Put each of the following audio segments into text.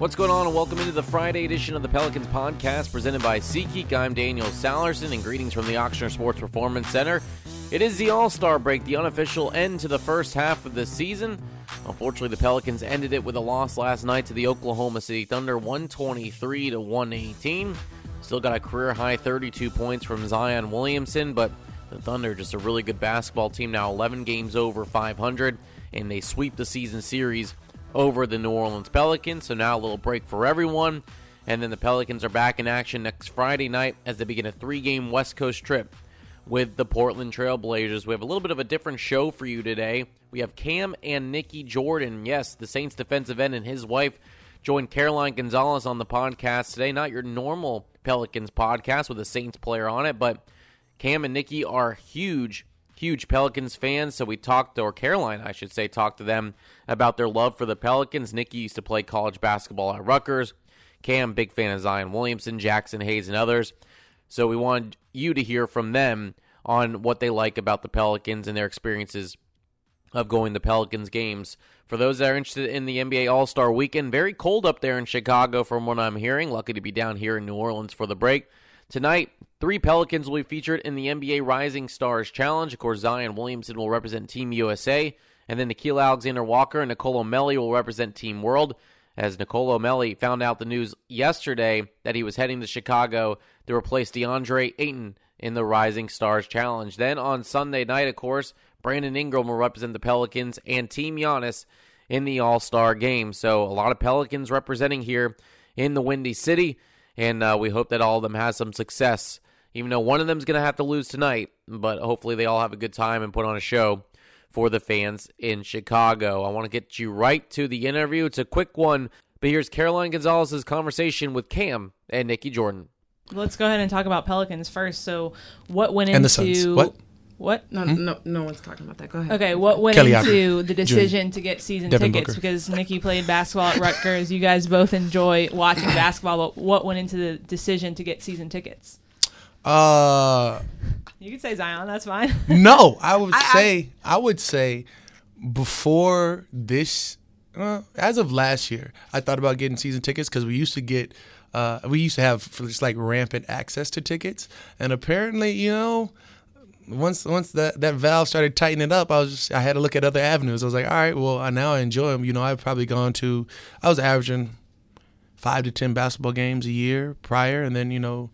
What's going on, and welcome into the Friday edition of the Pelicans podcast presented by SeatGeek. I'm Daniel Sallerson, and greetings from the Ochsner Sports Performance Center. It is the All Star break, the unofficial end to the first half of the season. Unfortunately, the Pelicans ended it with a loss last night to the Oklahoma City Thunder, 123 to 118. Still got a career high 32 points from Zion Williamson, but the Thunder just a really good basketball team now, 11 games over 500, and they sweep the season series over the New Orleans Pelicans. So now a little break for everyone. And then the Pelicans are back in action next Friday night as they begin a three game West Coast trip with the Portland Trail Blazers. We have a little bit of a different show for you today. We have Cam and Nikki Jordan. Yes, the Saints defensive end and his wife joined Caroline Gonzalez on the podcast today. Not your normal Pelicans podcast with a Saints player on it, but Cam and Nikki are huge huge Pelicans fans, so we talked, or Caroline, I should say, talked to them about their love for the Pelicans. Nikki used to play college basketball at Rutgers. Cam, big fan of Zion Williamson, Jaxson Hayes, and others. So we wanted you to hear from them on what they like about the Pelicans and their experiences of going to Pelicans games. For those that are interested in the NBA All Star weekend, very cold up there in Chicago from what I'm hearing. Lucky to be down here in New Orleans for the break. Tonight, three Pelicans will be featured in the NBA Rising Stars Challenge. Of course, Zion Williamson will represent Team USA, and then Nickeil Alexander Walker and Nicolo Melli will represent Team World. As Nicolo Melli found out the news yesterday that he was heading to Chicago to replace DeAndre Ayton in the Rising Stars Challenge. Then on Sunday night, of course, Brandon Ingram will represent the Pelicans and Team Giannis in the All Star game. So a lot of Pelicans representing here in the Windy City and uh, we hope that all of them has some success. Even though one of them is going to have to lose tonight, but hopefully they all have a good time and put on a show for the fans in Chicago. I want to get you right to the interview. It's a quick one, but here's Caroline Gonzalez's conversation with Cam and Nikki Jordan. Let's go ahead and talk about Pelicans first. So, what went and into the Suns. What? What? No, no, no one's talking about that. Go ahead. Okay, what went Kelly into the decision to get season Devin tickets? Booker. Because Nikki played basketball at Rutgers. You guys both enjoy watching basketball, but what went into the decision to get season tickets? Uh, You could say Zion. That's fine. no, I would I- I- say I would say before this, uh, as of last year, I thought about getting season tickets because we used to get, uh, we used to have just like rampant access to tickets, and apparently, you know. Once once that, that valve started tightening up, I was just I had to look at other avenues. I was like, all right, well, I, now I enjoy them. You know, I've probably gone to, I was averaging five to ten basketball games a year prior, and then you know,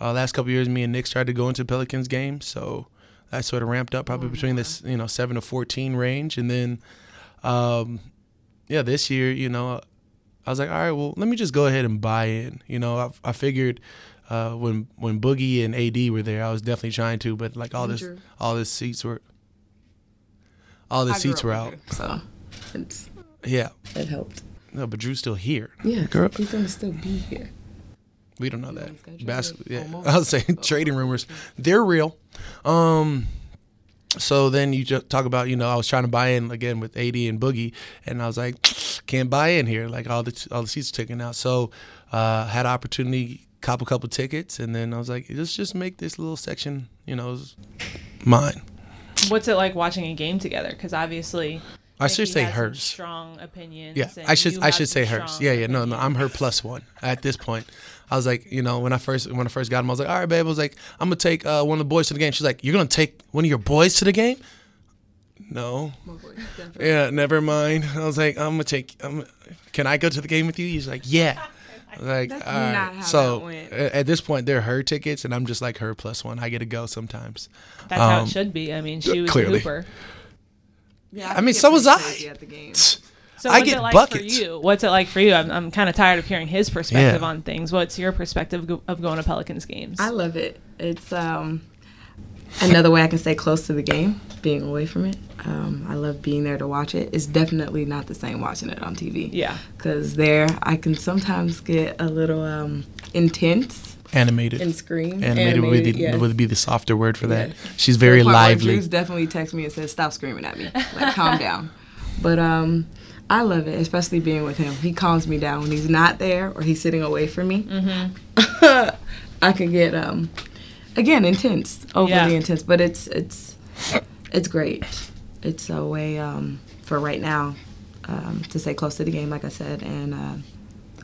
uh, last couple years, me and Nick started going to Pelicans games, so that sort of ramped up probably between this you know seven to fourteen range, and then, um, yeah, this year, you know, I was like, all right, well, let me just go ahead and buy in. You know, I, I figured. Uh, when when Boogie and AD were there, I was definitely trying to, but like all this, all the seats were, all the I seats were out. so it's, Yeah, it helped. no, but Jrue's still here. Yeah, Girl. he's gonna still be here. We don't know that. Rumors got you Bas- good. yeah, Almost. I was saying trading rumors. They're real. Um, so then you just talk about, you know, I was trying to buy in again with AD and Boogie, and I was like, can't buy in here. Like all the all the seats are taken out. So uh, had opportunity, cop a couple tickets, and then I was like, let's just make this little section, you know, mine. What's it like watching a game together? Because obviously, I should say hers. Strong opinions. Yeah, I should I should say hers. Yeah, yeah. No, no, I'm her plus one at this point. I was like, you know, when I first when I first got him, I was like, all right, babe. I was like, I'm gonna take uh, one of the boys to the game. She's like, you're gonna take one of your boys to the game? No. Yeah, never mind. I was like, I'm gonna take. I'm, can I go to the game with you? He's like, yeah. I was like, That's all right. not how so that went. at this point, they're her tickets, and I'm just like her plus one. I get to go sometimes. That's how Um, it should be. I mean, she was clearly. a hooper. Yeah, I mean, so was pretty I. crazy At the game. So I what's get it like buckets. for you? What's it like for you? I'm, I'm kind of tired of hearing his perspective Yeah. on things. What's your perspective go- of going to Pelicans games? I love it. It's um, another way I can stay close to the game, being away from it. Um, I love being there to watch it. It's definitely not the same watching it on TV. yeah. Because there, I can sometimes get a little um, intense Animated. and scream. Animated, would, be, yes. would be the softer word for that. Yeah. She's very To the point where lively. Drew's definitely texts me and says, "Stop screaming at me. Like, calm down." But um, I love it, especially being with him. He calms me down when he's not there or he's sitting away from me. Mm-hmm. I could get um, again intense, overly Yeah. intense. But it's it's it's great. It's a way um, for right now um, to stay close to the game, like I said, and uh,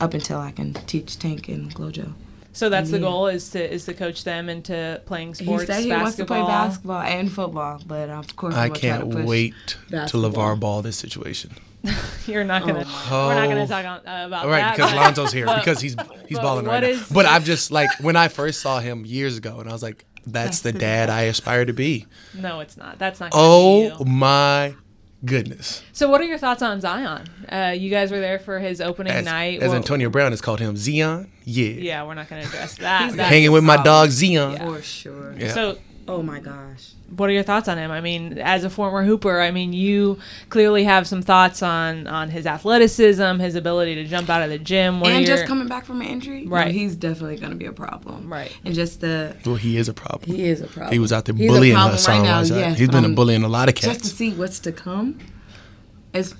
up until I can teach Tank and Glojo. So that's the Yeah. goal is to is to coach them into playing sports. he said he basketball. wants to play basketball and football, but of course I I'm try can't to push wait to. LeVar Ball this situation. You're not gonna. Oh. We're not gonna talk on, uh, about All right, that. because but- Lonzo's here because he's he's but balling what right now. But I'm just like when I first saw him years ago, and I was like, "That's the dad I aspire to be." No, it's not. That's not. Oh be you. my goodness! So, what are your thoughts on Zion? Uh, you guys were there for his opening As, night. as What- Antonio Brown has called him, Zion. Yeah, Yeah, we're not gonna address that. That- hanging with my dog Zion. for sure. Yeah. So, Oh my gosh. what are your thoughts on him? I mean, as a former hooper, I mean, you clearly have some thoughts on on his athleticism, his ability to jump out of the gym. What and your- just coming back from an injury, no, Right. he's definitely going to be a problem. Right. And just the Well, he is a problem. he is a problem. He was out there He's a bullying problem Hassan right now, Whiteside. yes, He's been a um, bully in a lot of cats. Just to see what's to come, is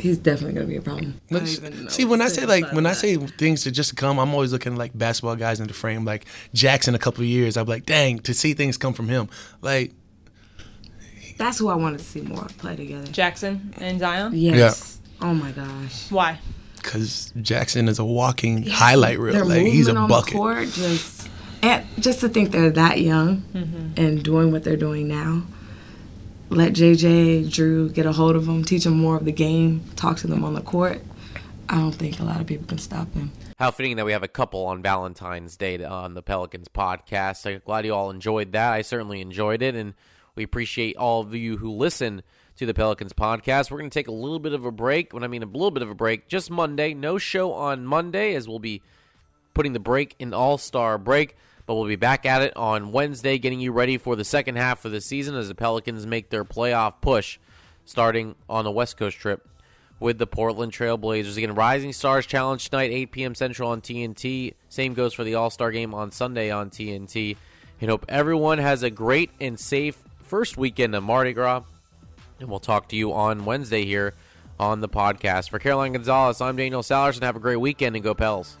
he's definitely going to be a problem. I don't Let's- even know See, when I say say like when of I say things to just come, I'm always looking at, like basketball guys in the frame, like Jackson. A couple of years, I'm like, dang, to see things come from him. Like, that's who I wanted to see more play together. Jackson and Zion. Yes. Oh my gosh. Why? because Jackson is a walking highlight reel. Their Like he's a movement on bucket. the court just and just to think they're that young Mm-hmm. and doing what they're doing now. Let JJ Jrue get a hold of them, teach them more of the game, talk to them on the court. I don't think a lot of people can stop them. How fitting that we have a couple on Valentine's Day on the Pelicans podcast. I'm glad you all enjoyed that. I certainly enjoyed it, and we appreciate all of you who listen to the Pelicans podcast. We're going to take a little bit of a break. When I mean a little bit of a break, just Monday. No show on Monday, as we'll be putting the break in All Star break. But we'll be back at it on Wednesday, getting you ready for the second half of the season as the Pelicans make their playoff push, starting on the West Coast trip with the Portland Trailblazers. Again, Rising Stars Challenge tonight, 8 p.m. Central on TNT. Same goes for the All Star game on Sunday on TNT. And hope everyone has a great and safe first weekend of Mardi Gras. And we'll talk to you on Wednesday here on the podcast. For Caroline Gonzalez, I'm Daniel Sallerson. Have a great weekend and go Pels.